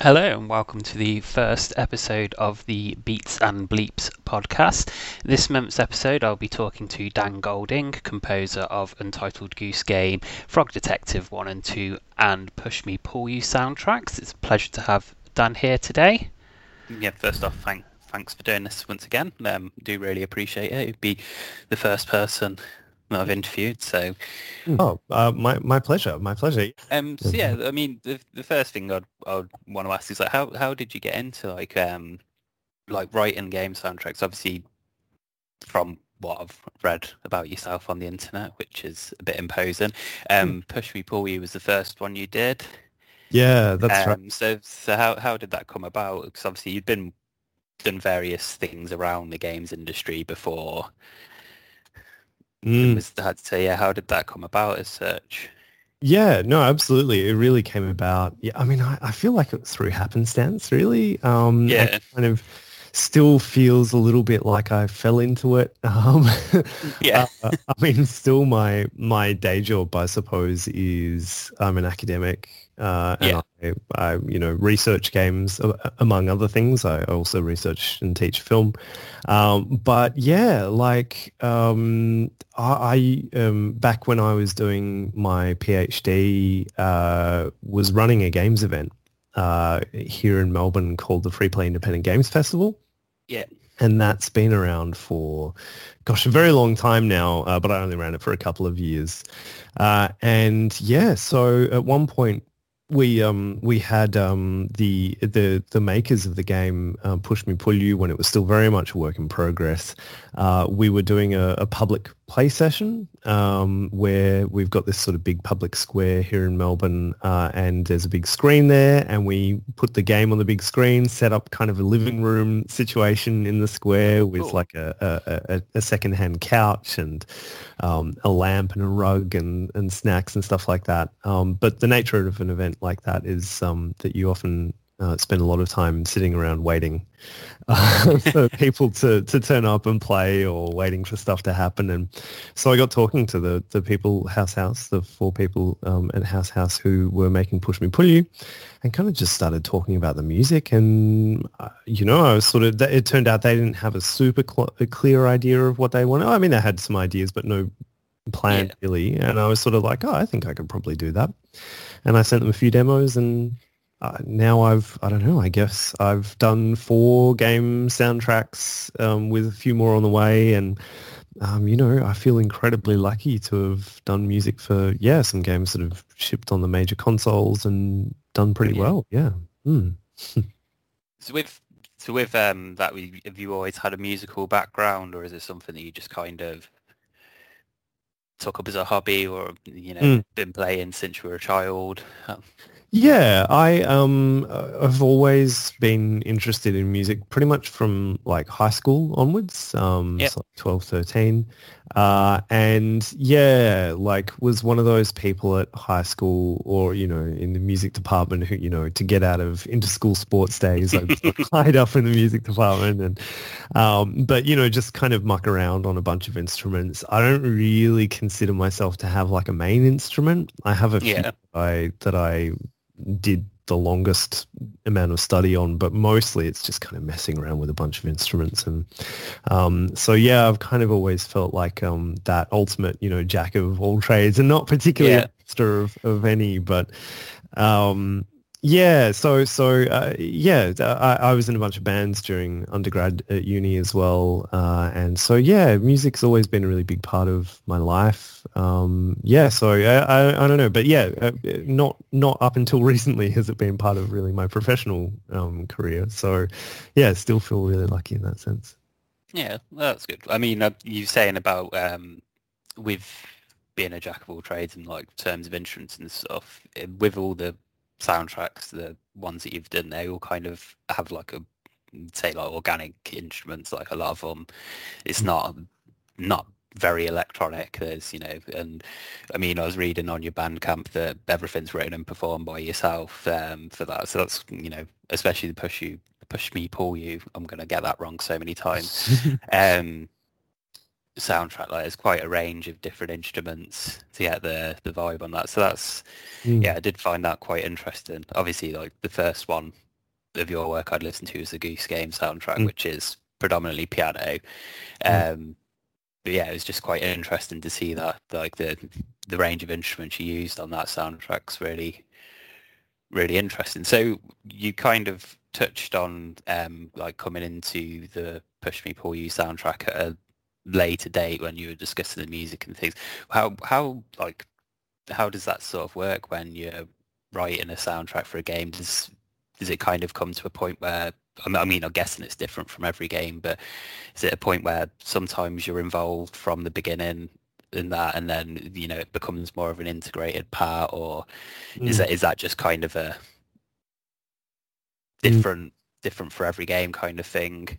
Hello and welcome to the first episode of the Beats and Bleeps podcast. This month's episode, I'll be talking to Dan Golding, composer of Untitled Goose Game, Frog Detective 1 and 2, and Push Me Pull You soundtracks. It's a pleasure to have Dan here today. Yeah, first off, thank, thanks for doing this once again. Um, do really appreciate it. It'd be the first person I've interviewed. So, Oh, uh, my my pleasure, my pleasure. um, so yeah, I mean, the the first thing I'd I'd want to ask is like, how how did you get into like um like writing game soundtracks? Obviously, from what I've read about yourself on the internet, which is a bit imposing. Um, Push Me Pull You was the first one you did. Yeah, that's right. Um, so so how how did that come about? Because obviously you'd been done various things around the games industry before. Mm. Was that so? Yeah, how did that come about as such? Yeah, no, absolutely. It really came about. Yeah, I mean, I, I feel like it was through happenstance, really. Um, Yeah. it kind of still feels a little bit like I fell into it. Um, Yeah. uh, I mean, still my my day job, I suppose, is I'm an academic, uh, and Yeah. I, I, you know, research games among other things. I also research and teach film. Um, but yeah, like um, I, I um, back when I was doing my PhD, uh, was running a games event uh, here in Melbourne called the Freeplay Independent Games Festival Yeah. and that's been around for gosh a very long time now uh, but i only ran it for a couple of years uh, and yeah so at one point we um we had um the the the makers of the game uh, push me pull you when it was still very much a work in progress uh, we were doing a, a public play session um, where we've got this sort of big public square here in Melbourne uh, and there's a big screen there and we put the game on the big screen, set up kind of a living room situation in the square with Cool. like a, a, a, a second-hand couch and um, a lamp and a rug and, and snacks and stuff like that. Um, but the nature of an event like that is um, that you often uh, spend a lot of time sitting around waiting uh, for people to, to turn up and play or waiting for stuff to happen. And so I got talking to the, the people, House House, the four people um, at House House who were making Push Me Pull You and kind of just started talking about the music. And, uh, you know, I was sort of, it turned out they didn't have a super cl- a clear idea of what they wanted. I mean, they had some ideas, but no plan Yeah. really. And I was sort of like, oh, I think I could probably do that. And I sent them a few demos and uh, now I've, I don't know, I guess I've done four game soundtracks um, with a few more on the way. And, um, you know, I feel incredibly lucky to have done music for, yeah, some games that have shipped on the major consoles and done pretty Yeah. well. Yeah. Mm. So with so with um that, we- have you always had a musical background, or is it something that you just kind of took up as a hobby, or you know, Mm. been playing since you were a child? Yeah, I um uh, I've always been interested in music pretty much from like high school onwards, um Yep. so like 12, 13. Uh and yeah, like was one of those people at high school or you know in the music department who you know to get out of inter-school sports days I hide up in the music department and um but you know just kind of muck around on a bunch of instruments. I don't really consider myself to have like a main instrument. I have a few Yeah. that I that I did the longest amount of study on, but mostly it's just kind of messing around with a bunch of instruments. And um, so, yeah, I've kind of always felt like um, that ultimate, you know, jack of all trades and not particularly Yeah. a master of, of any, but um, yeah, so so uh, yeah, I, I was in a bunch of bands during undergrad at uni as well, uh, and so yeah, music's always been a really big part of my life. Um, yeah, so I, I, I don't know, but yeah, uh, not not up until recently has it been part of really my professional um, career. So yeah, still feel really lucky in that sense. Yeah, that's good. I mean, uh, you saying about um, with being a jack of all trades and like terms of instruments and stuff, eh, with all the soundtracks, the ones that you've done, they all kind of have like a say like organic instruments. Like a lot of them, it's not not very electronic. There's you know, and I mean, I was reading on your Bandcamp that everything's written and performed by yourself um, for that. So that's you know, especially the push you push me pull you. I'm gonna get that wrong so many times. um, soundtrack like there's quite a range of different instruments to get the the vibe on that so that's Mm. yeah i did find that quite interesting obviously like the first one of your work I'd listen to is the Goose Game soundtrack, Mm. which is predominantly piano. Mm. Um, but yeah, it was just quite interesting to see that like the the range of instruments you used on that soundtrack's really really interesting. So you kind of touched on um, like coming into the Push Me Pull You soundtrack at a later date when you were discussing the music and things. How how like how does that sort of work when you're writing a soundtrack for a game? Does does it kind of come to a point where I mean- I mean, I'm guessing it's different from every game, but is it a point where sometimes you're involved from the beginning in that, and then you know it becomes more of an integrated part, or is Mm. that is that just kind of a Mm. different different for every game kind of thing?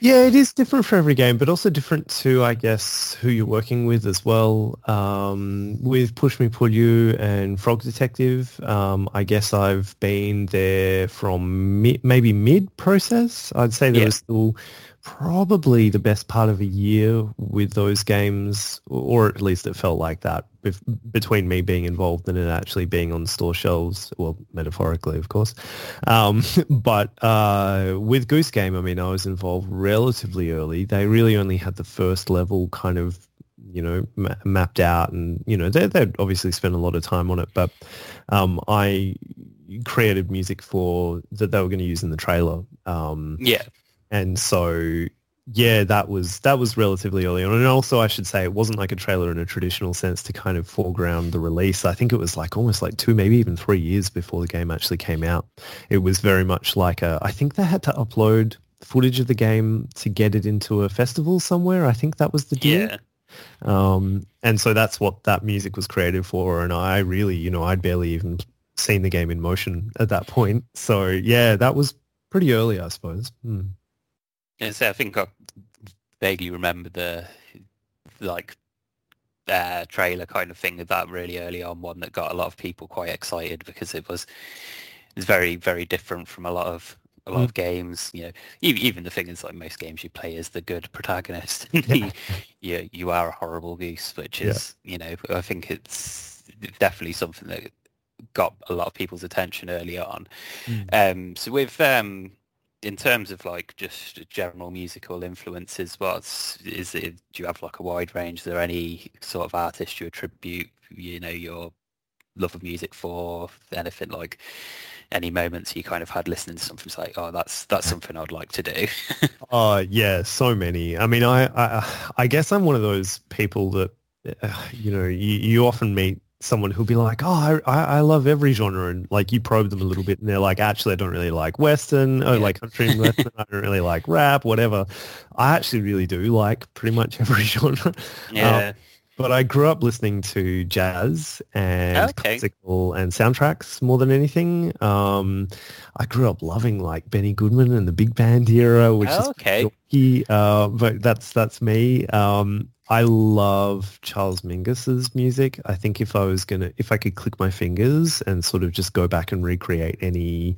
Yeah, it is different for every game, but also different to, I guess, who you're working with as well. Um, with Push Me Pull You and Frog Detective, um, I guess I've been there from mi- maybe mid-process. I'd say there Yeah. was still probably the best part of a year with those games, or at least it felt like that, bef- between me being involved and it actually being on store shelves, well, metaphorically, of course. Um, but uh, with Goose Game, I mean, I was involved relatively early. They really only had the first level kind of, you know, ma- mapped out, and you know, they they'd obviously spent a lot of time on it. But um, I created music for that they were going to use in the trailer. Um, Yeah, and so yeah that was that was relatively early on and also i should say it wasn't like a trailer in a traditional sense to kind of foreground the release i think it was like almost like two maybe even three years before the game actually came out it was very much like a i think they had to upload footage of the game to get it into a festival somewhere i think that was the deal yeah, um, and so that's what that music was created for. And I really, you know, I'd barely even seen the game in motion at that point. So yeah, that was pretty early, I suppose. Hmm. Yeah. So I think I vaguely remember the like uh, trailer kind of thing of that really early on one that got a lot of people quite excited because it was it was very very different from a lot of a lot Mm. of games you know even, even the thing is like most games you play is the good protagonist Yeah. you you are a horrible goose which Yeah. is you know I think it's definitely something that got a lot of people's attention early on Mm. um so with um in terms of like just general musical influences, what's is it? Do you have like a wide range? Is there any sort of artist you attribute, you know, your love of music for? Anything like any moments you kind of had listening to something it's like, oh, that's that's something I'd like to do. Oh yeah, so many. I mean, I, I, I guess I'm one of those people that, uh, you know, you, you often meet someone who'll be like, oh, I, I I love every genre, and like you probe them a little bit, and they're like, actually, I don't really like Western, oh, Yeah. like country and Western, I don't really like rap, whatever. I actually really do like pretty much every genre. yeah, um, But I grew up listening to jazz and Okay. classical and soundtracks more than anything. Um, I grew up loving like Benny Goodman and the big band era, which is okay. uh, but that's that's me. Um, I love Charles Mingus's music. I think if I was gonna, if I could click my fingers and sort of just go back and recreate any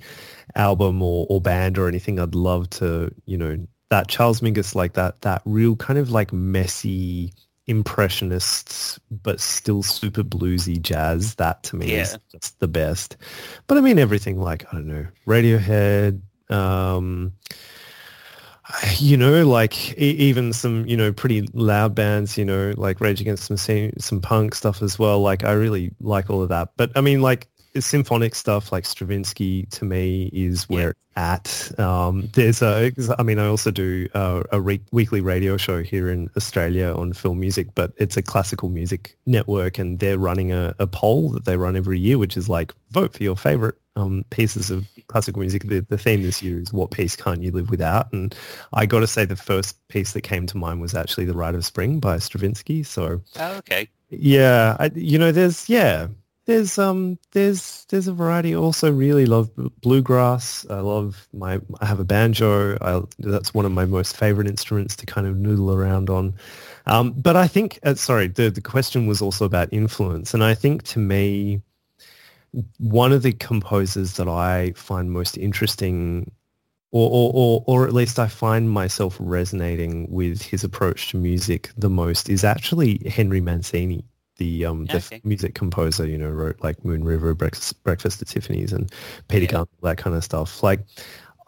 album or, or band or anything, I'd love to, you know, that Charles Mingus like that, that real kind of like messy impressionist, but still super bluesy jazz. That to me is just the best. But I mean, everything like, I don't know, Radiohead, um, you know, like e- even some, you know, pretty loud bands, you know, like Rage Against Machine, some punk stuff as well. Like I really like all of that. But I mean, like symphonic stuff like Stravinsky to me is where it's at. Um, there's a, I mean, I also do uh, a re- weekly radio show here in Australia on film music, but it's a classical music network and they're running a, a poll that they run every year, which is like vote for your favorite um, pieces of classical music. The, the theme this year is what piece can't you live without? And I got to say the first piece that came to mind was actually The Rite of Spring by Stravinsky. So Oh, okay. yeah, I, you know, there's yeah, there's um, there's there's a variety. Also, really love bluegrass. I love my. I have a banjo. I, that's one of my most favorite instruments to kind of noodle around on. Um, but I think, uh, sorry, the the question was also about influence, and I think to me, one of the composers that I find most interesting or, or, or, or at least I find myself resonating with his approach to music the most is actually Henry Mancini, the um the Okay. music composer, you know, wrote like Moon River, Breakfast, Breakfast at Tiffany's, and Peter Yeah. Gunn, that kind of stuff. Like,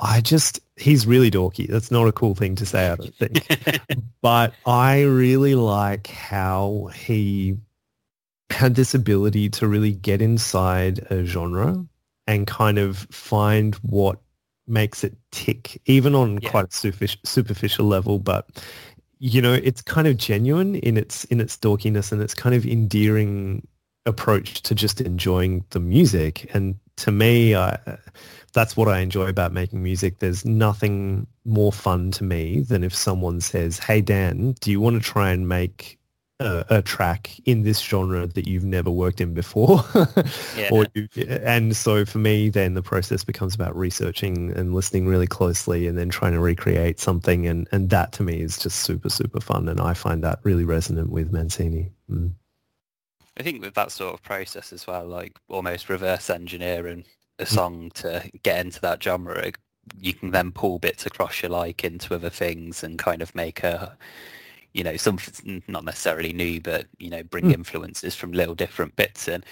I just he's really dorky. That's not a cool thing to say, I don't think. but I really like how he had this ability to really get inside a genre and kind of find what makes it tick, even on Yeah. quite a superficial level. But you know, it's kind of genuine in its in its dorkiness and its kind of endearing approach to just enjoying the music. And to me, I, that's what I enjoy about making music. There's nothing more fun to me than if someone says, "Hey Dan, do you want to try and make a, a track in this genre that you've never worked in before?" Yeah. or you, and so for me, then the process becomes about researching and listening really closely, and then trying to recreate something, and and that to me is just super super fun, and I find that really resonant with Mancini. Mm. I think with that sort of process as well, like almost reverse engineering a song to get into that genre, you can then pull bits across your like into other things and kind of make a, you know, something not necessarily new, but you know, bring Mm. influences from little different bits. And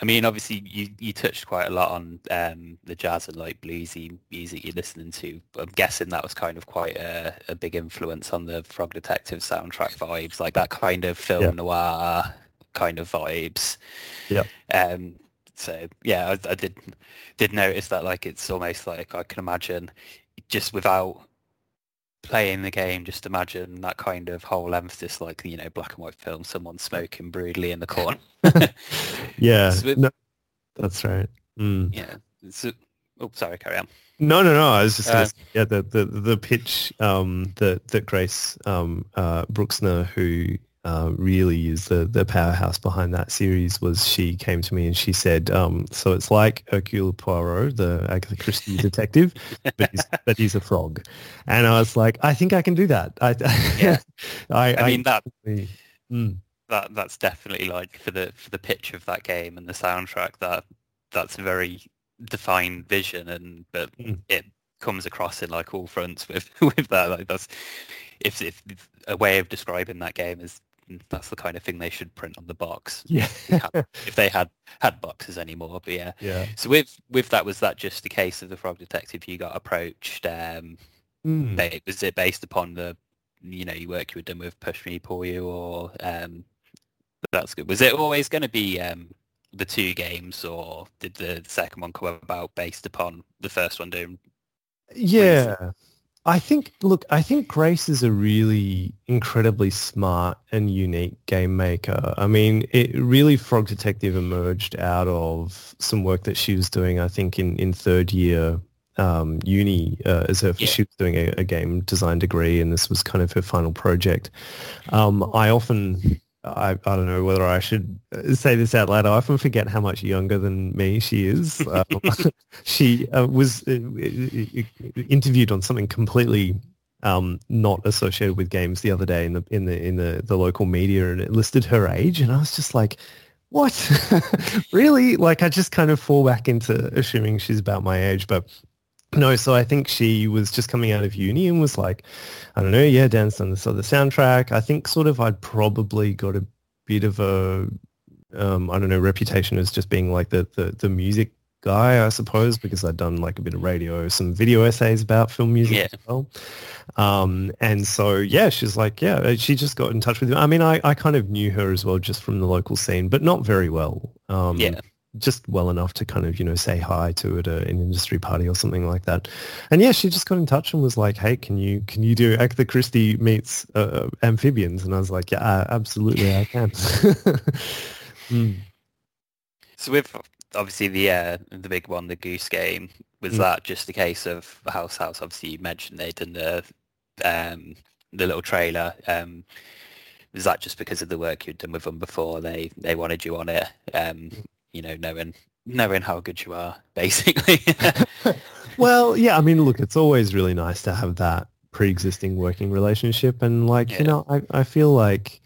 I mean, obviously, you you touched quite a lot on um, the jazz and like bluesy music you're listening to. I'm guessing that was kind of quite a, a big influence on the Frog Detective soundtrack vibes, like that kind of film Yeah. noir kind of vibes. Yeah. Um, so yeah, I, I did did notice that. Like it's almost like I can imagine just without playing the game, just imagine that kind of whole emphasis, like you know, black and white film, someone smoking brutally in the corner. Yeah, no, that's right. Mm. yeah. So, oh, sorry, carry on. No, no, no. I was just gonna Uh, say, yeah, the, the the pitch um, that that Grace um, uh, Bruxner, who uh, really is the the powerhouse behind that series, was she came to me and she said, um, so it's like Hercule Poirot, the Agatha Christie detective, but he's, but he's a frog, and I was like, I think I can do that. I, Yeah. I, I mean that Mm. that that's definitely like for the for the pitch of that game and the soundtrack that that's a very defined vision and but Mm. it comes across in like all fronts with with that like that's if if a way of describing that game is that's the kind of thing they should print on the box yeah, if they had had boxes anymore but yeah yeah. so with with that was that just a case of the frog detective you got approached um Mm. ba- was it based upon the you know you work you had done with push me pull you or um that's good was it always going to be um the two games or did the second one come about based upon the first one doing Yeah. I think, look, I think Grace is a really incredibly smart and unique game maker. I mean, it really Frog Detective emerged out of some work that she was doing, I think, in, in third year um, uni uh, as her, Yeah. she was doing a, a game design degree and this was kind of her final project. Um, I often, I, I don't know whether I should say this out loud. I often forget how much younger than me she is. Um, she uh, was uh, uh, interviewed on something completely um, not associated with games the other day in the in the in the, the local media, and it listed her age, and I was just like, "What? really?" Like I just kind of fall back into assuming she's about my age, but. No, so I think she was just coming out of uni and was like, I don't know, yeah, Dan's done this other soundtrack. I think sort of I'd probably got a bit of a, um, I don't know, reputation as just being like the, the, the music guy, I suppose, because I'd done like a bit of radio, some video essays about film music Yeah. as well. Um, and so, yeah, she's like, yeah, she just got in touch with me. I mean, I, I kind of knew her as well, just from the local scene, but not very well. Um, Yeah. Just well enough to kind of, you know, say hi to at a, an industry party or something like that. And yeah, she just got in touch and was like, hey, can you, can you do Agatha Christie meets uh, amphibians? And I was like, yeah, absolutely, I can. Mm. so with obviously the uh, the big one the goose game was Mm. that just a case of house house obviously you mentioned they'd done the um the little trailer um was that just because of the work you'd done with them before they they wanted you on it um you know knowing knowing how good you are basically well, yeah, I mean, look, it's always really nice to have that pre-existing working relationship. And like, Yeah. you know, I, I feel like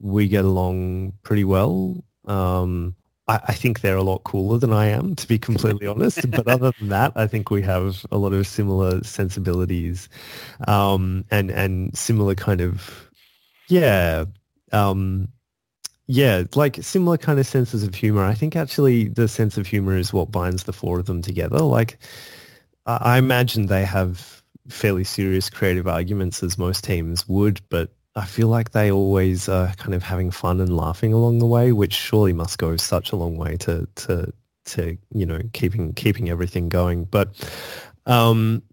we get along pretty well. Um, I, I think they're a lot cooler than I am, to be completely honest. But other than that, I think we have a lot of similar sensibilities um, and, and similar kind of, yeah, um, yeah, like similar kind of senses of humor. I think actually the sense of humor is what binds the four of them together. Like, I imagine they have fairly serious creative arguments as most teams would, but I feel like they always are kind of having fun and laughing along the way, which surely must go such a long way to to to you know keeping keeping everything going. But um,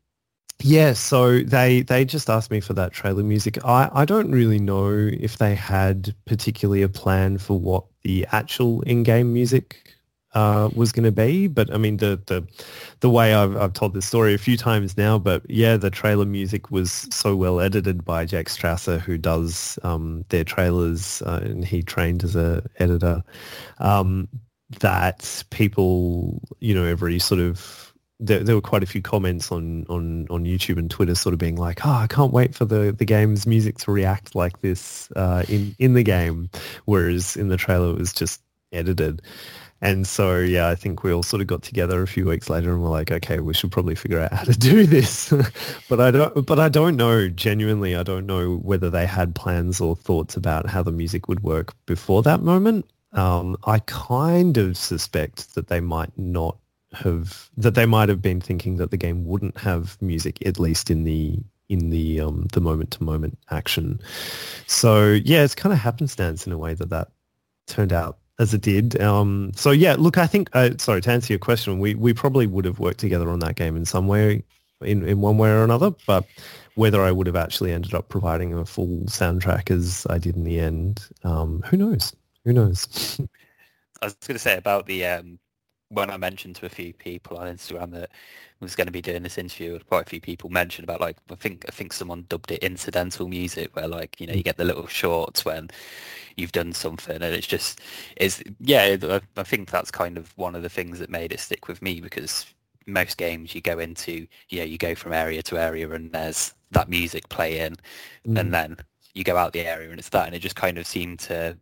yeah, so they they just asked me for that trailer music. I, I don't really know if they had particularly a plan for what the actual in-game music uh, was going to be, but I mean the the the way I've I've told this story a few times now, but yeah, the trailer music was so well edited by Jack Strasser, who does um, their trailers, uh, and he trained as a editor. Um, that people, you know, every sort of there, there were quite a few comments on, on, on YouTube and Twitter sort of being like, oh, I can't wait for the, the game's music to react like this uh, in, in the game, whereas in the trailer it was just edited. And so, yeah, I think we all sort of got together a few weeks later and we're like, okay, we should probably figure out how to do this. but I don't, but I don't know, genuinely, I don't know whether they had plans or thoughts about how the music would work before that moment. Um, I kind of suspect that they might not have that they might have been thinking that the game wouldn't have music at least in the in the um, the moment to moment action. So yeah, it's kind of happenstance in a way that that turned out as it did. Um, so yeah, look, I think uh, sorry to answer your question, we we probably would have worked together on that game in some way, in in one way or another, but whether I would have actually ended up providing a full soundtrack as I did in the end, um, who knows? Who knows? I was going to say about the um, when I mentioned to a few people on Instagram that I was going to be doing this interview, quite a few people mentioned about like I think I think someone dubbed it incidental music, where like you know you get the little shorts when you've done something, and it's just is yeah. I, I think that's kind of one of the things that made it stick with me because most games you go into, you know, you go from area to area and there's that music playing, mm. and then you go out the area and it's that, and it just kind of seemed to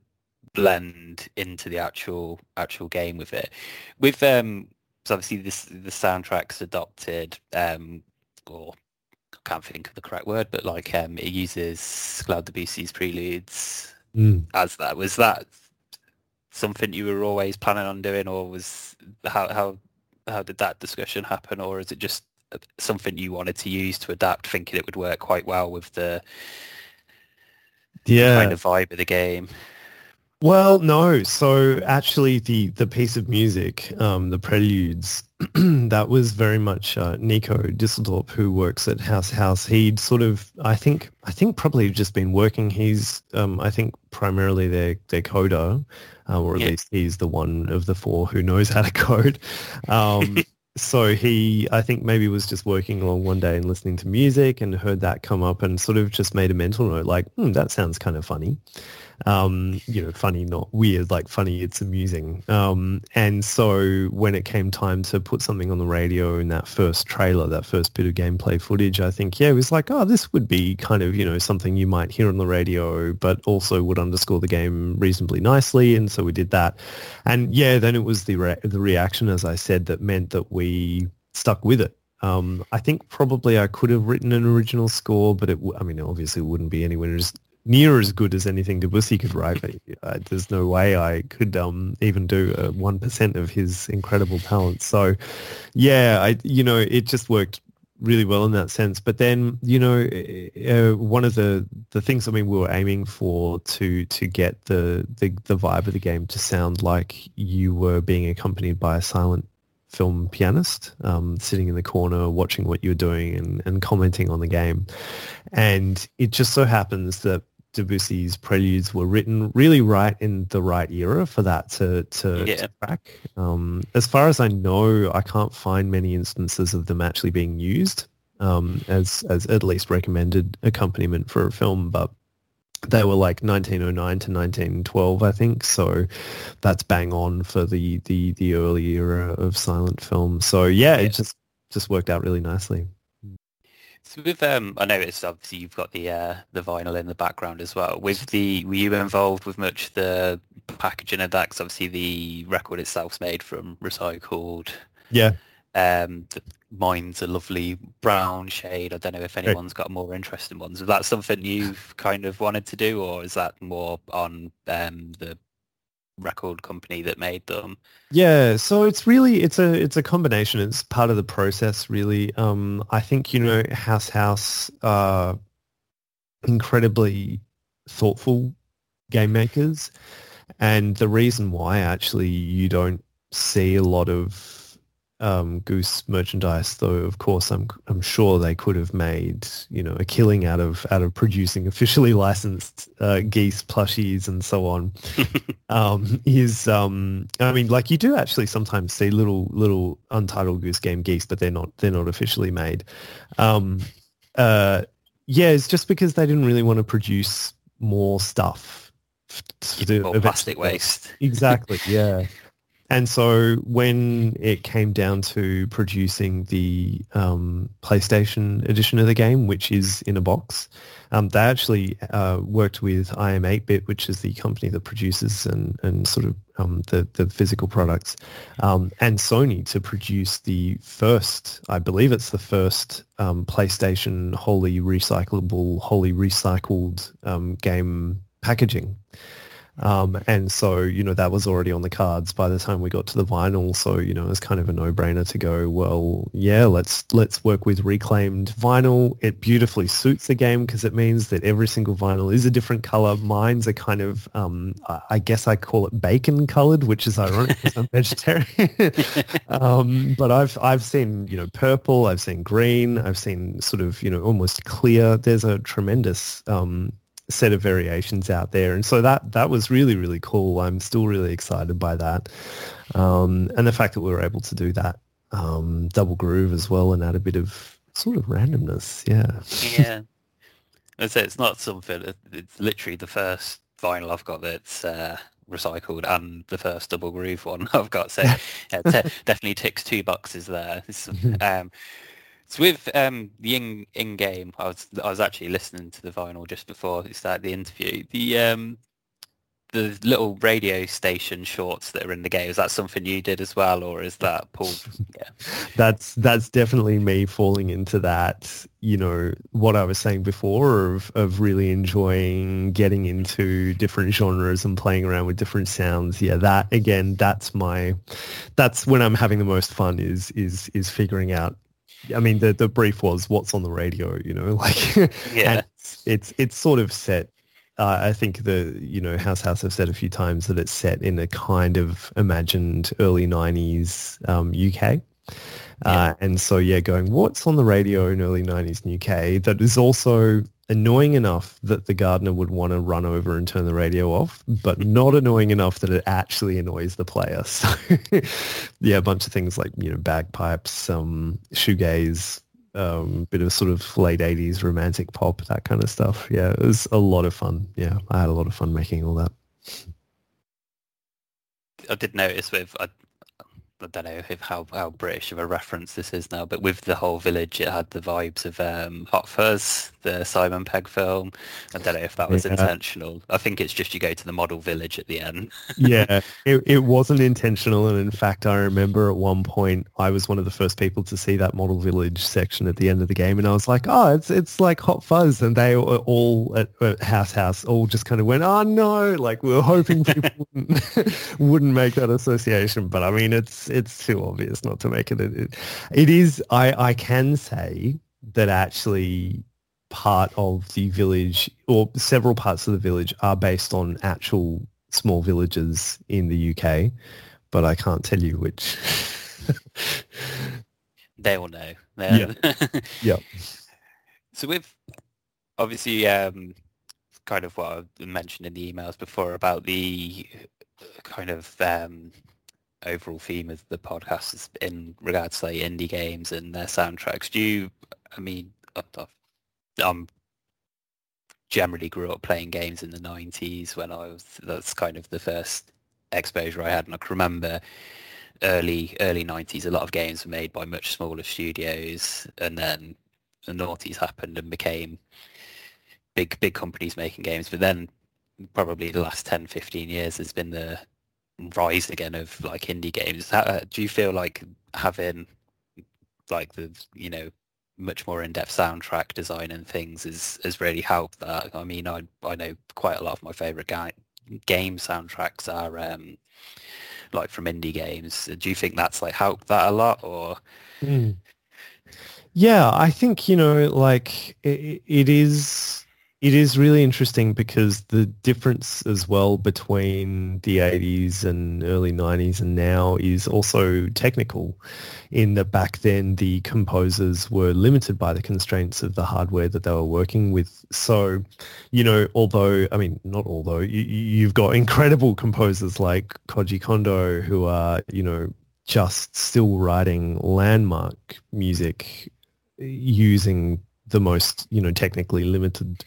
blend into the actual actual game with it. With um, so obviously this the soundtrack's adopted, um, or I can't think of the correct word, but like um, it uses Claude Debussy's Preludes mm. as that. Was that something you were always planning on doing, or was how how how did that discussion happen, or is it just something you wanted to use to adapt, thinking it would work quite well with the yeah kind of vibe of the game? Well, no. So actually, the the piece of music, um, the preludes, that was very much uh, Nico Disseldorp, who works at House House. He'd sort of, I think, I think probably just been working. He's, um, I think, primarily their their coder, uh, or at yeah. least he's the one of the four who knows how to code. Um, so he, I think, maybe was just working along one day and listening to music and heard that come up and sort of just made a mental note, like, hmm, that sounds kind of funny um, you know, funny, not weird, like funny, it's amusing. Um, and so when it came time to put something on the radio in that first trailer, that first bit of gameplay footage, I think, yeah, it was like, oh, this would be kind of, you know, something you might hear on the radio, but also would underscore the game reasonably nicely. And so we did that. And yeah, then it was the, re- the reaction, as I said, that meant that we stuck with it. Um, I think probably I could have written an original score, but it, I mean, obviously it wouldn't be anywhere as near as good as anything Debussy could write. Uh, there's no way I could um, even do one percent of his incredible talent. So, yeah, I you know it just worked really well in that sense. But then you know uh, one of the the things I mean we were aiming for to to get the, the the vibe of the game to sound like you were being accompanied by a silent film pianist um, sitting in the corner watching what you're doing and, and commenting on the game. And it just so happens that Debussy's preludes were written really right in the right era for that to to, yeah. to track. Um, as far as I know, I can't find many instances of them actually being used um, as as at least recommended accompaniment for a film, but they were like 1909 to 1912, I think. So that's bang on for the the the early era of silent film. So yeah, yeah. it just just worked out really nicely. So with um, I know it's obviously you've got the uh, the vinyl in the background as well. With the were you involved with much the packaging of that? Cause obviously the record itself's made from recycled. Yeah. Um, the, mine's a lovely brown shade. I don't know if anyone's got more interesting ones. Is that something you've kind of wanted to do, or is that more on um, the record company that made them. Yeah, so it's really it's a it's a combination. It's part of the process, really. Um, I think you know House House are incredibly thoughtful game makers, and the reason why actually you don't see a lot of um, Goose merchandise, though of course I'm I'm sure they could have made you know a killing out of out of producing officially licensed uh, geese plushies and so on. um, is um, I mean like you do actually sometimes see little little untitled Goose Game geese, but they're not they're not officially made. Um, uh, yeah, it's just because they didn't really want to produce more stuff. Or plastic waste. Exactly. Yeah. And so when it came down to producing the um, PlayStation edition of the game, which is in a box, um, they actually uh, worked with iam8bit, which is the company that produces and, and sort of um, the, the physical products, um, and Sony to produce the first, I believe it's the first um, PlayStation wholly recyclable, wholly recycled um, game packaging. Um, and so, you know, that was already on the cards by the time we got to the vinyl. So, you know, it was kind of a no-brainer to go, well, yeah, let's let's work with reclaimed vinyl. It beautifully suits the game because it means that every single vinyl is a different color. Mine's a kind of, um, I guess I call it bacon colored, which is ironic because I'm vegetarian. um, but I've I've seen, you know, purple. I've seen green. I've seen sort of, you know, almost clear. There's a tremendous um, set of variations out there. And so that that was really, really cool. I'm still really excited by that. Um, and the fact that we were able to do that um, double groove as well and add a bit of sort of randomness. Yeah. Yeah. I say it's not something. It's literally the first vinyl I've got that's uh, recycled and the first double groove one I've got. So yeah, t- definitely ticks two boxes there. Um, so with um, the in in game, I was I was actually listening to the vinyl just before we started the interview. The um, the little radio station shorts that are in the game is that something you did as well, or is that pulled? Yeah, that's that's definitely me falling into that. You know what I was saying before of of really enjoying getting into different genres and playing around with different sounds. Yeah, that again, that's my that's when I'm having the most fun is is is figuring out I mean, the the brief was what's on the radio, you know, like yeah, it's, it's sort of set. Uh, I think the you know House House have said a few times that it's set in a kind of imagined early '90s um, UK. Uh, yeah. and so yeah, going what's on the radio in early '90s UK that is also annoying enough that the gardener would want to run over and turn the radio off, but not annoying enough that it actually annoys the player. So yeah, a bunch of things like, you know, bagpipes, some um, shoegaze, um, bit of sort of late 80s romantic pop, that kind of stuff. Yeah, it was a lot of fun. Yeah, I had a lot of fun making all that. I did notice with, I I don't know if how, how British of a reference this is now, but with the whole village, it had the vibes of um, Hot Fuzz, the Simon Pegg film. I don't know if that was yeah. intentional. I think it's just you go to the model village at the end. yeah, it, it wasn't intentional. And in fact, I remember at one point, I was one of the first people to see that model village section at the end of the game. And I was like, oh, it's it's like Hot Fuzz. And they were all at, at House House all just kind of went, oh, no. Like we were hoping people wouldn't, wouldn't make that association. But I mean, it's it's too obvious not to make it. It, it is. I I can say that actually part of the village or several parts of the village are based on actual small villages in the UK, but I can't tell you which. they will know. Yeah. yeah. So with obviously um, kind of what I mentioned in the emails before about the kind of um, overall theme of the podcast is in regards to like indie games and their soundtracks. Do you? I mean, I'm generally grew up playing games in the 90s when I was that's kind of the first exposure I had and I can remember early early 90s a lot of games were made by much smaller studios and then the noughties happened and became big big companies making games but then probably the last 10 15 years has been the rise again of like indie games. How, uh, do you feel like having like the you know much more in-depth soundtrack design and things has has really helped that? I mean, I I know quite a lot of my favorite ga- game soundtracks are um, like from indie games. Do you think that's like helped that a lot, or? Mm. Yeah, I think you know, like it, it is it is really interesting because the difference as well between the 80s and early 90s and now is also technical in that back then the composers were limited by the constraints of the hardware that they were working with. So, you know, although, I mean, not although, you, you've got incredible composers like Koji Kondo who are, you know, just still writing landmark music using the most you know technically limited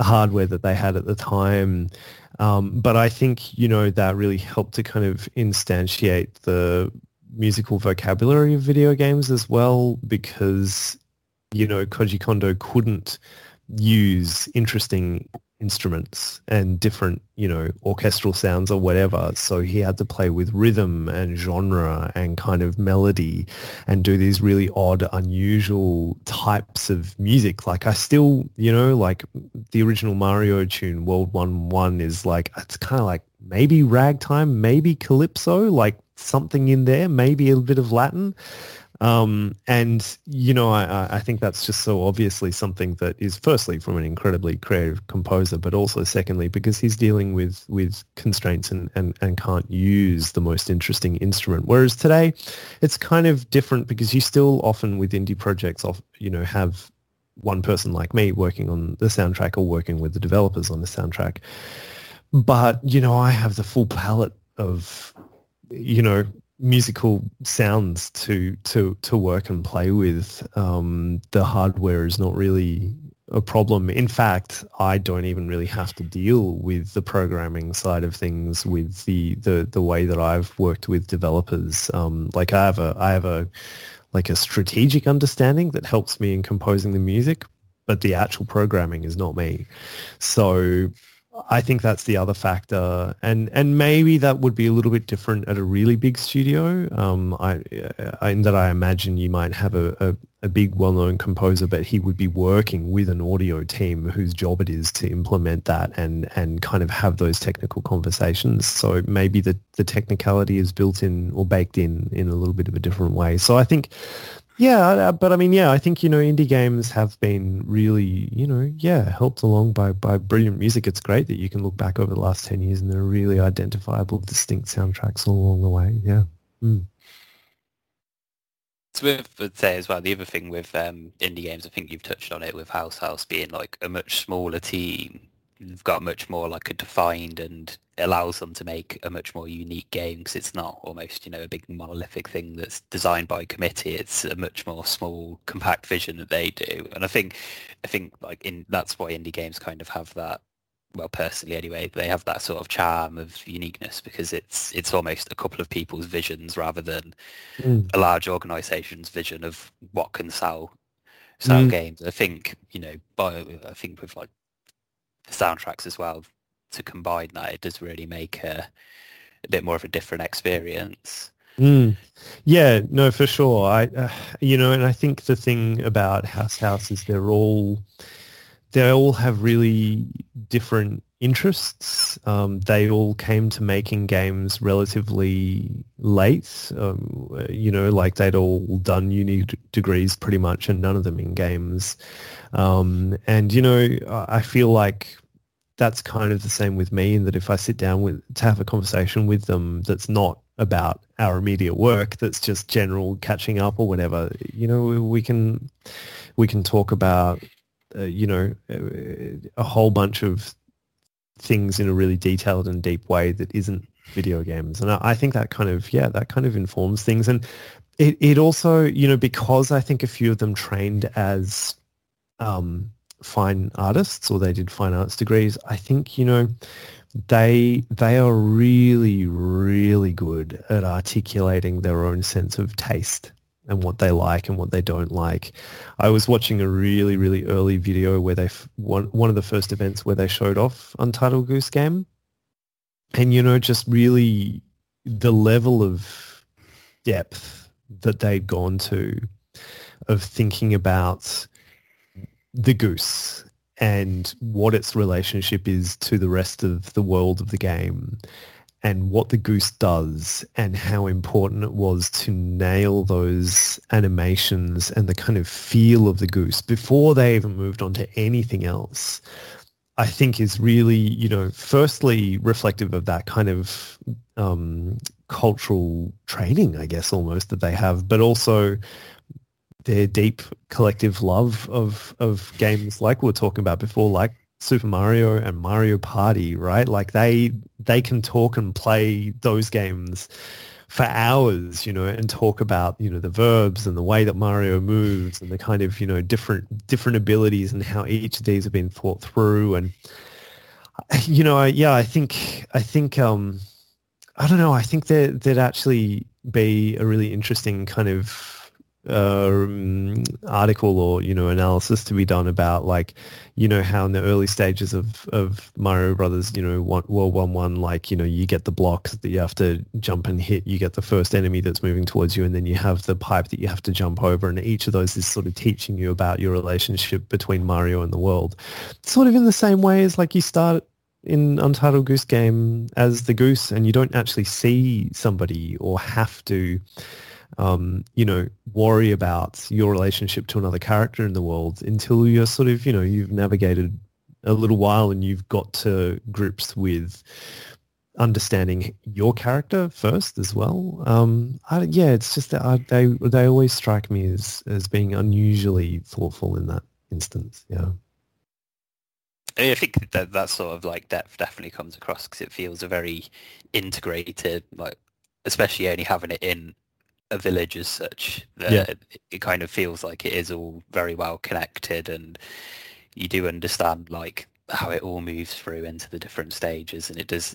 hardware that they had at the time. Um, but I think you know that really helped to kind of instantiate the musical vocabulary of video games as well because you know Koji Kondo couldn't use interesting instruments and different, you know, orchestral sounds or whatever. So he had to play with rhythm and genre and kind of melody and do these really odd, unusual types of music. Like I still, you know, like the original Mario tune, World 1 1 is like, it's kind of like maybe ragtime, maybe calypso, like something in there, maybe a bit of Latin. Um, and, you know, I, I think that's just so obviously something that is firstly from an incredibly creative composer, but also secondly, because he's dealing with, with constraints and, and, and can't use the most interesting instrument. Whereas today it's kind of different because you still often with indie projects, off, you know, have one person like me working on the soundtrack or working with the developers on the soundtrack. But, you know, I have the full palette of, you know, musical sounds to to to work and play with. Um, the hardware is not really a problem. In fact, I don't even really have to deal with the programming side of things with the the, the way that I've worked with developers. Um, like I have a I have a like a strategic understanding that helps me in composing the music, but the actual programming is not me. So I think that's the other factor, and and maybe that would be a little bit different at a really big studio. Um, I, I in that I imagine you might have a, a, a, big, well-known composer, but he would be working with an audio team whose job it is to implement that and and kind of have those technical conversations. So maybe the the technicality is built in or baked in in a little bit of a different way. So I think yeah, but I mean, yeah, I think you know, indie games have been really, you know, yeah, helped along by by brilliant music. It's great that you can look back over the last ten years and there are really identifiable, distinct soundtracks all along the way. Yeah. Mm. So I'd say as well, the other thing with um, indie games, I think you've touched on it with House House being like a much smaller team they've got much more like a defined and allows them to make a much more unique game because it's not almost you know a big monolithic thing that's designed by a committee it's a much more small compact vision that they do and i think i think like in that's why indie games kind of have that well personally anyway they have that sort of charm of uniqueness because it's it's almost a couple of people's visions rather than mm. a large organization's vision of what can sell sell mm. games i think you know by i think with like the soundtracks as well to combine that it does really make a, a bit more of a different experience mm. yeah no for sure i uh, you know and i think the thing about house house is they're all they all have really different interests. Um, they all came to making games relatively late. Um, you know, like they'd all done uni degrees pretty much, and none of them in games. Um, and you know, I feel like that's kind of the same with me in that if I sit down with to have a conversation with them that's not about our immediate work, that's just general catching up or whatever, you know, we can we can talk about uh, you know a whole bunch of things in a really detailed and deep way that isn't video games, and I, I think that kind of yeah that kind of informs things, and it it also you know because I think a few of them trained as um, fine artists or they did fine arts degrees, I think, you know, they they are really, really good at articulating their own sense of taste and what they like and what they don't like. I was watching a really, really early video where they one one of the first events where they showed off Untitled Goose Game, and you know, just really the level of depth that they'd gone to of thinking about the goose and what its relationship is to the rest of the world of the game and what the goose does and how important it was to nail those animations and the kind of feel of the goose before they even moved on to anything else I think is really, you know, firstly reflective of that kind of um, cultural training, I guess, almost that they have, but also their deep collective love of of games like we were talking about before, like Super Mario and Mario Party, right? Like they they can talk and play those games for hours, you know, and talk about, you know, the verbs and the way that Mario moves and the kind of, you know, different different abilities and how each of these have been thought through. And you know, yeah, I think I think um I don't know, I think that there'd actually be a really interesting kind of um, article or you know analysis to be done about like you know how in the early stages of of Mario Brothers you know one, World One One like you know you get the blocks that you have to jump and hit. You get the first enemy that's moving towards you and then you have the pipe that you have to jump over. And each of those is sort of teaching you about your relationship between Mario and the world. Sort of in the same way as like you start in Untitled Goose Game as the goose and you don't actually see somebody or have to um, you know, worry about your relationship to another character in the world until you're sort of, you know, you've navigated a little while and you've got to grips with understanding your character first as well. Um, I, yeah, it's just that I, they they always strike me as as being unusually thoughtful in that instance. Yeah. I think that that sort of like depth definitely comes across because it feels a very integrated, like especially only having it in a village as such. yeah. It kind of feels like it is all very well connected and you do understand like how it all moves through into the different stages and it does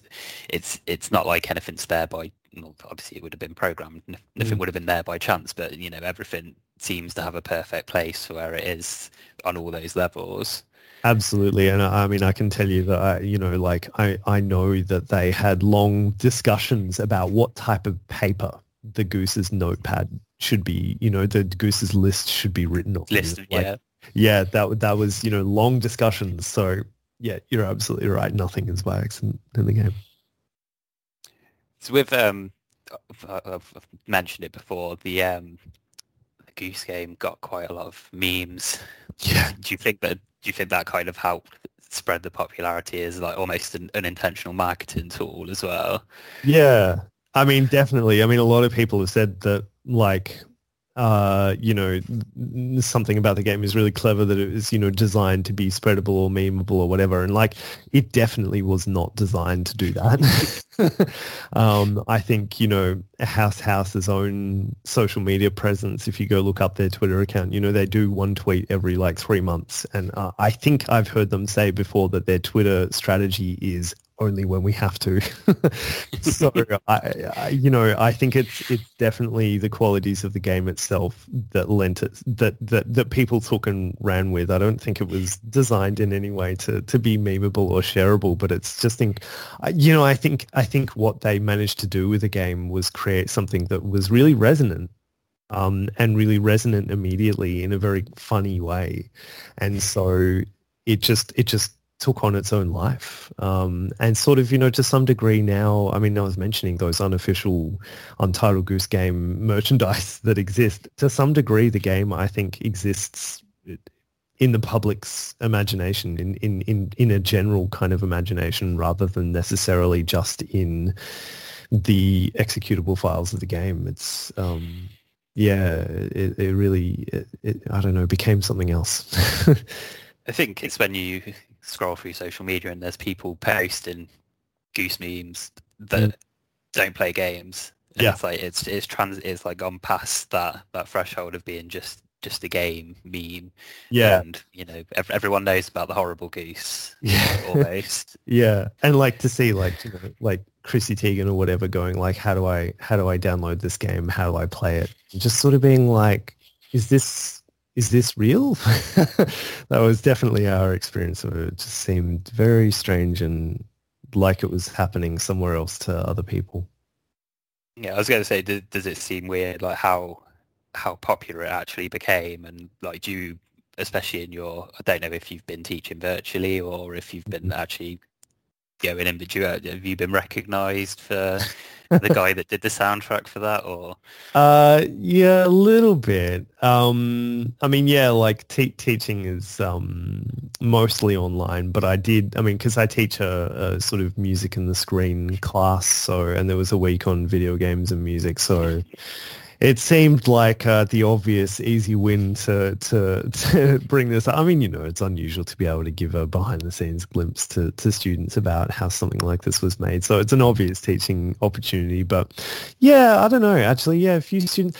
it's it's not like anything's there by well, obviously it would have been programmed nothing mm. would have been there by chance but you know everything seems to have a perfect place where it is on all those levels absolutely and i mean i can tell you that I, you know like i i know that they had long discussions about what type of paper the goose's notepad should be, you know, the goose's list should be written on. List, like, yeah. Yeah, that that was, you know, long discussions. So yeah, you're absolutely right. Nothing is by accident in the game. So with um, I've mentioned it before. The um, the Goose Game got quite a lot of memes. Yeah. Do you think that? Do you think that kind of helped spread the popularity as like almost an, an intentional marketing tool as well? Yeah, I mean, definitely. I mean, a lot of people have said that, like, uh, you know, something about the game is really clever that it was, you know, designed to be spreadable or memeable or whatever. And like, it definitely was not designed to do that. um, I think, you know, House House's own social media presence, if you go look up their Twitter account, you know, they do one tweet every like three months. And uh, I think I've heard them say before that their Twitter strategy is only when we have to. so, I, I, you know, I think it's it's definitely the qualities of the game itself that lent it that that that people took and ran with. I don't think it was designed in any way to to be memeable or shareable, but it's just think, you know, I think I think what they managed to do with the game was create something that was really resonant um, and really resonant immediately in a very funny way. And so it just it just took on its own life. Um, and sort of you know to some degree now i mean i was mentioning those unofficial untitled goose game merchandise that exist. To some degree the game i think exists in the public's imagination in, in, in, in a general kind of imagination rather than necessarily just in the executable files of the game. It's um, yeah it, it really it, it, i don't know became something else. I think it's when you scroll through social media and there's people posting goose memes that mm. don't play games. And yeah. It's like it's it's trans it's like gone past that that threshold of being just just a game meme. Yeah. And you know, ev- everyone knows about the horrible goose. Yeah. Almost. yeah. And like to see like you know, like Chrissy Teigen or whatever going like how do I how do I download this game? How do I play it? Just sort of being like, is this is this real? that was definitely our experience of it. It just seemed very strange and like it was happening somewhere else to other people. Yeah, I was going to say, does, does it seem weird, like how how popular it actually became, and like do you especially in your, I don't know if you've been teaching virtually or if you've been Mm-hmm. Going in, but you, have you been recognised for the guy that did the soundtrack for that or? Uh, yeah, a little bit. Um, I mean, yeah, like te- teaching is um, mostly online, but I did. I mean, because I teach a, a sort of music and the screen class, so and there was a week on video games and music, so it seemed like uh, the obvious easy win to, to to bring this. up. I mean, you know, it's unusual to be able to give a behind the scenes glimpse to to students about how something like this was made. So it's an obvious teaching opportunity. But yeah, I don't know. Actually, yeah, a few students.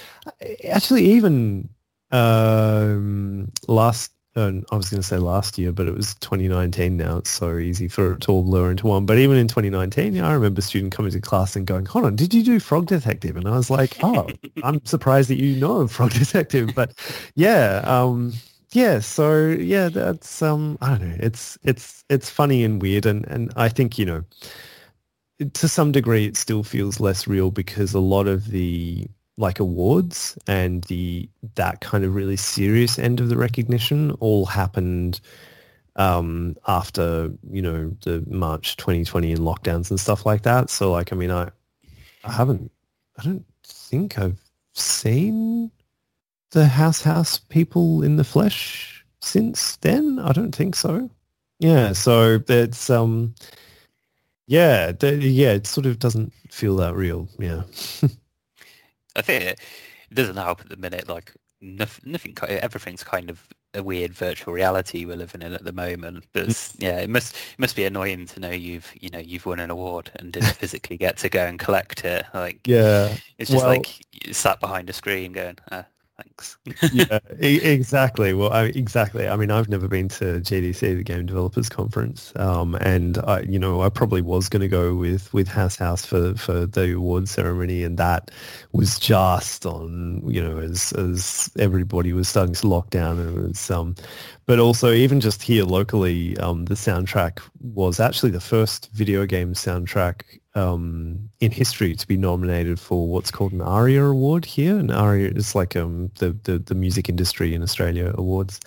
Actually, even um, last. Uh, I was going to say last year, but it was 2019 now. It's so easy for it to all blur into one. But even in 2019, yeah, I remember a student coming to class and going, hold on, did you do Frog Detective? And I was like, oh, I'm surprised that you know of Frog Detective. But yeah, um, yeah, so yeah, that's um, I don't know. It's it's it's funny and weird, and and I think you know, to some degree, it still feels less real because a lot of the like awards and the that kind of really serious end of the recognition all happened um, after you know the March 2020 and lockdowns and stuff like that. So like, I mean, I I haven't, I don't think I've seen the House House people in the flesh since then. I don't think so. Yeah, so it's um, yeah, yeah, it sort of doesn't feel that real. Yeah. I think it, it doesn't help at the minute. Like nothing, nothing, everything's kind of a weird virtual reality we're living in at the moment. But yeah, it must it must be annoying to know you've you know you've won an award and didn't physically get to go and collect it. Like Yeah. it's just well- like sat behind a screen going, ah, thanks. yeah, e- exactly. Well, I, exactly. I mean, I've never been to GDC, the Game Developers Conference, um, and I, you know, I probably was going to go with with House House for for the award ceremony, and that was just on, you know, as as everybody was starting to lock down, and it was, um, but also even just here locally, um, the soundtrack was actually the first video game soundtrack um, in history to be nominated for what's called an ARIA award here. And ARIA is like um, the, the, the music industry in Australia awards.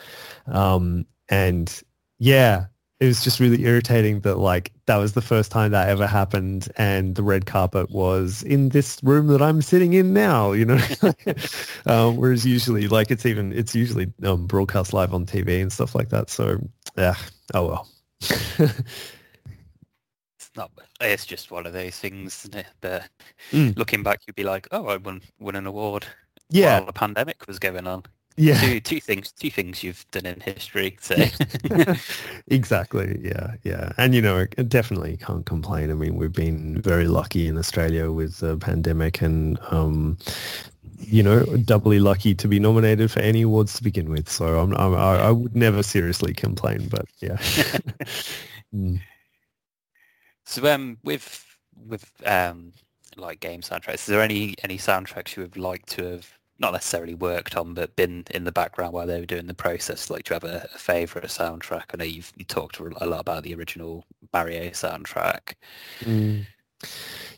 Um, and yeah, it was just really irritating that like that was the first time that ever happened and the red carpet was in this room that I'm sitting in now, you know, um, whereas usually like it's even, it's usually um, broadcast live on TV and stuff like that. So yeah, oh well. It's not. It's just one of those things, isn't it? But Mm. looking back, you'd be like, oh, I won won an award yeah, while the pandemic was going on. Yeah. Two two things two things you've done in history. So exactly. Yeah. Yeah. And, you know, definitely can't complain. I mean, we've been very lucky in Australia with the pandemic and, um, you know, doubly lucky to be nominated for any awards to begin with. So I'm, I'm, I, I would never seriously complain, but yeah. Mm. So um, with with um, like game soundtracks, is there any any soundtracks you would like to have not necessarily worked on, but been in the background while they were doing the process? Like, do you have a, a favourite soundtrack? I know you've you talked a lot about the original Mario soundtrack. Mm.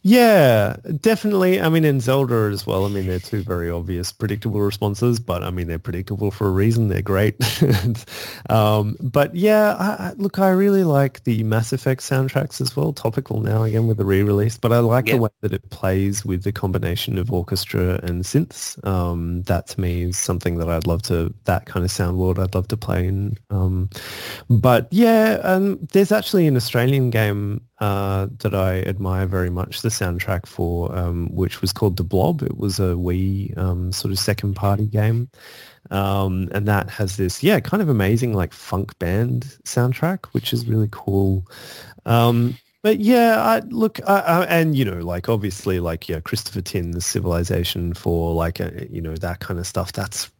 Yeah, definitely. I mean, in Zelda as well. I mean, they're two very obvious, predictable responses, but I mean, they're predictable for a reason. They're great. Um, but yeah, I, I, look, I really like the Mass Effect soundtracks as well. Topical now again with the re-release, but I like the way that it plays with the combination of orchestra and synths. Um, that to me is something that I'd love to. That kind of sound world I'd love to play in. Um, but yeah, um, there's actually an Australian game uh, that I admire very much the soundtrack for, um, which was called de Blob. It was a Wii um, sort of second party game. Um, and that has this, yeah, kind of amazing like funk band soundtrack, which is really cool. Um, but yeah, I, look, I, I, and you know, like obviously, like yeah, Christopher Tin's Civilization for like a, you know that kind of stuff. That's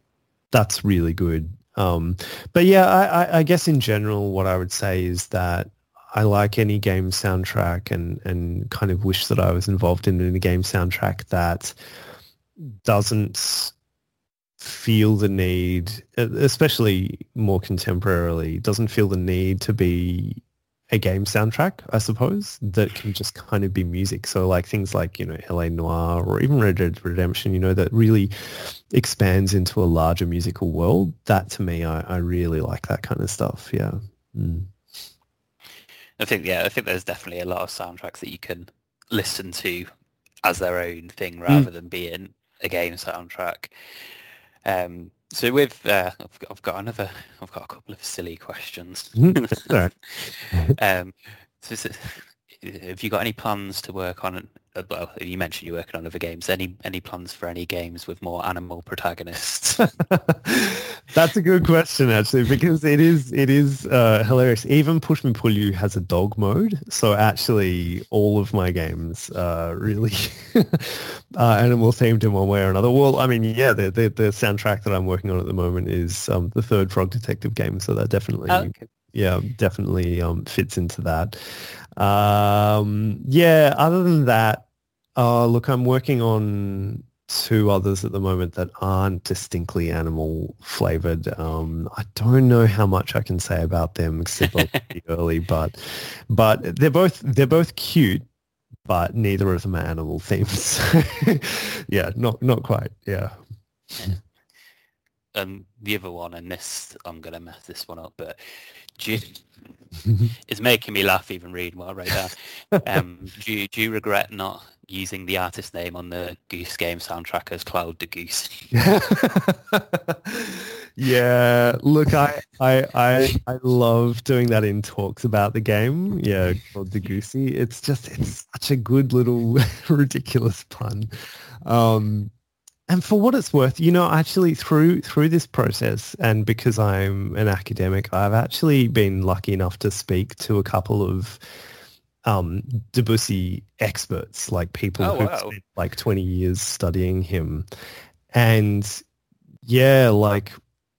that's really good. Um, but yeah, I guess in general, what I would say is that I like any game soundtrack and, and kind of wish that I was involved in a game soundtrack that doesn't feel the need, especially more contemporarily, doesn't feel the need to be a game soundtrack, I suppose, that can just kind of be music. So like things like, you know, LA Noire or even Red Dead Redemption, you know, that really expands into a larger musical world. That to me, I, I really like that kind of stuff. Yeah. Mm. I think, yeah, I think there's definitely a lot of soundtracks that you can listen to as their own thing rather mm. than being a game soundtrack. Um, so with uh, I've, got, I've got another I've got a couple of silly questions. Mm-hmm. um, so, so, have you got any plans to work on well, you mentioned you're working on other games. Any any plans for any games with more animal protagonists? That's a good question, actually, because it is it is uh, hilarious. Even Push Me Pull You has a dog mode, so actually all of my games are really uh, animal themed in one way or another. Well, I mean, yeah, the, the, the soundtrack that I'm working on at the moment is um, the third Frog Detective game, so that definitely. Oh. Yeah, definitely um, fits into that. Um, yeah, other than that, uh, look, I'm working on two others at the moment that aren't distinctly animal flavored. Um, I don't know how much I can say about them except early, but but they're both they're both cute, but neither of them are animal themes. yeah, not not quite. Yeah. Um, the other one, and this I'm gonna mess this one up, but do you, it's making me laugh even reading what I wrote down. Um, do, do you regret not using the artist name on the Goose Game soundtrack as Claude the Goose. yeah, look, I, I I I love doing that in talks about the game. Yeah, Claude the Goosey. It's just it's such a good little ridiculous pun. Um, and for what it's worth, you know, actually through through this process, and because I'm an academic, I've actually been lucky enough to speak to a couple of um, Debussy experts, like people oh, who've wow. spent like 20 years studying him. And yeah, like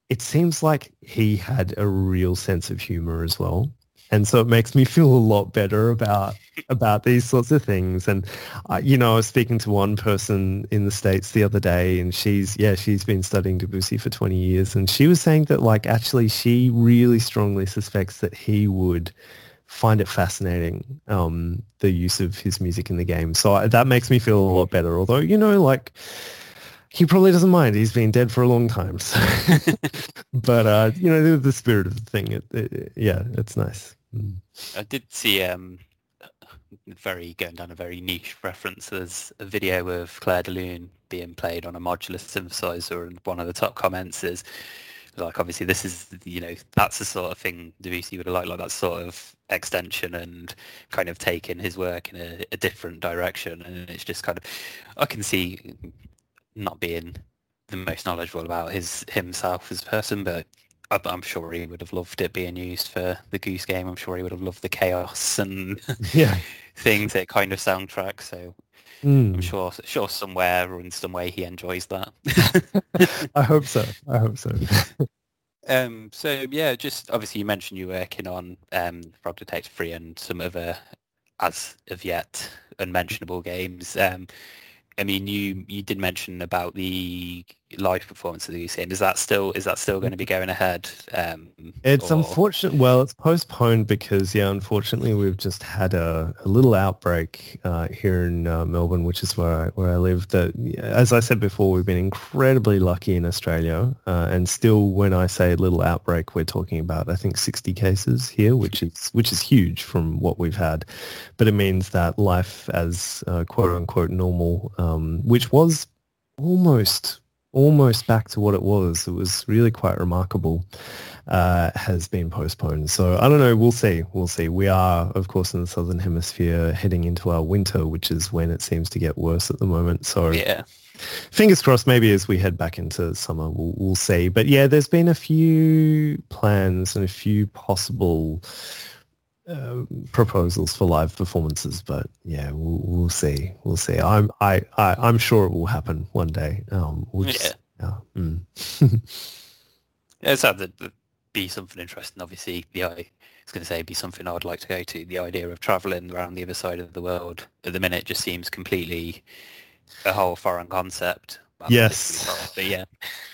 it seems like he had a real sense of humor as well. And so it makes me feel a lot better about about these sorts of things. And uh, you know, I was speaking to one person in the states the other day, and she's yeah, she's been studying Debussy for twenty years, and she was saying that like actually she really strongly suspects that he would find it fascinating um, the use of his music in the game. So that makes me feel a lot better. Although you know, like he probably doesn't mind. He's been dead for a long time. So. but uh, you know, the, the, spirit of the thing, it, it, yeah, it's nice. Mm. I did see um, very going down a very niche reference. There's a video of Clair de Lune being played on a modular synthesizer, and one of the top comments is like obviously this is you know that's the sort of thing Debussy would have liked, like that sort of extension and kind of taking his work in a, a different direction. And it's just kind of I can see not being the most knowledgeable about his himself as a person, but I'm sure he would have loved it being used for the Goose Game. I'm sure he would have loved the chaos and yeah. things that kind of soundtrack. So mm. I'm sure, sure somewhere or in some way he enjoys that. I hope so. I hope so. um, so yeah, just obviously you mentioned you're working on um, Frog Detective 3 and some other as of yet unmentionable games. Um, I mean, you you did mention about the live performance of the game. Is that still is that still going to be going ahead? Um, it's or... unfortunate. Well, it's postponed because yeah, unfortunately, we've just had a, a little outbreak uh, here in uh, Melbourne, which is where I, where I live. That, as I said before, we've been incredibly lucky in Australia, uh, and still, when I say little outbreak, we're talking about I think 60 cases here, which is which is huge from what we've had. But it means that life as uh, quote unquote normal, um, which was almost almost back to what it was. It was really quite remarkable. Uh, has been postponed. So I don't know. We'll see. We'll see. We are, of course, in the southern hemisphere, heading into our winter, which is when it seems to get worse at the moment. So yeah. Fingers crossed. Maybe as we head back into summer, we'll, we'll see. But yeah, there's been a few plans and a few possible uh, proposals for live performances, but yeah, we'll, we'll see. We'll see. I'm I, I I'm sure it will happen one day. Um, we'll just, yeah. yeah. Mm. yeah, it's to be something interesting. Obviously, the I was going to say be something I would like to go to. The idea of traveling around the other side of the world at the minute just seems completely a whole foreign concept. Yes. But yeah.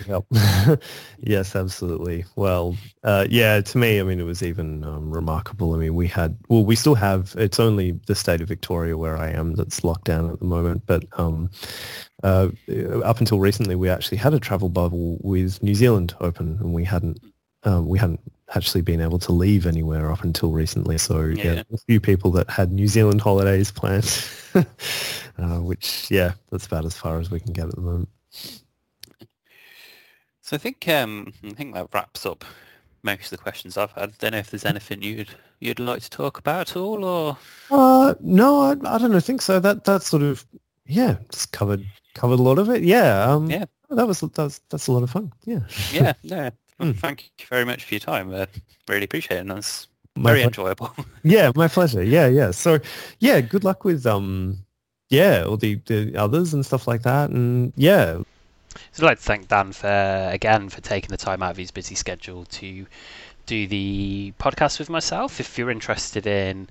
Yep. yes, absolutely. Well, uh, yeah, to me, I mean, it was even um, remarkable. I mean, we had, well, we still have, it's only the state of Victoria where I am that's locked down at the moment. But um, uh, up until recently, we actually had a travel bubble with New Zealand open and we hadn't, um, we hadn't actually been able to leave anywhere up until recently. So yeah, Yeah. a few people that had New Zealand holidays planned, uh, which, yeah, that's about as far as we can get at the moment. So I think um, I think that wraps up most of the questions I've had. Don't know if there's anything you'd you'd like to talk about at all, or Uh, no, I, I don't know, think so. That that sort of yeah, just covered covered a lot of it. Yeah, um, Yeah. that was that's that's a lot of fun. Yeah, yeah, no. Mm. Thank you very much for your time. Uh, really appreciate it. And that's My very ple- enjoyable. yeah, my pleasure. Yeah, yeah. So yeah, good luck with um, yeah, all the the others and stuff like that. And yeah, So I'd like to thank Dan for again for taking the time out of his busy schedule to do the podcast with myself. If you're interested in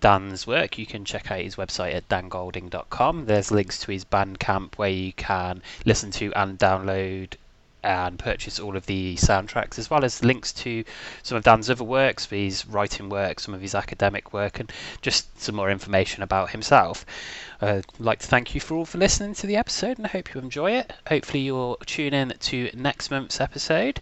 Dan's work, you can check out his website at dangolding.com. There's links to his Bandcamp where you can listen to and download and purchase all of the soundtracks, as well as links to some of Dan's other works, his writing work, some of his academic work, and just some more information about himself. Uh, I'd like to thank you for all for listening to the episode and I hope you enjoy it. Hopefully you'll tune in to next month's episode.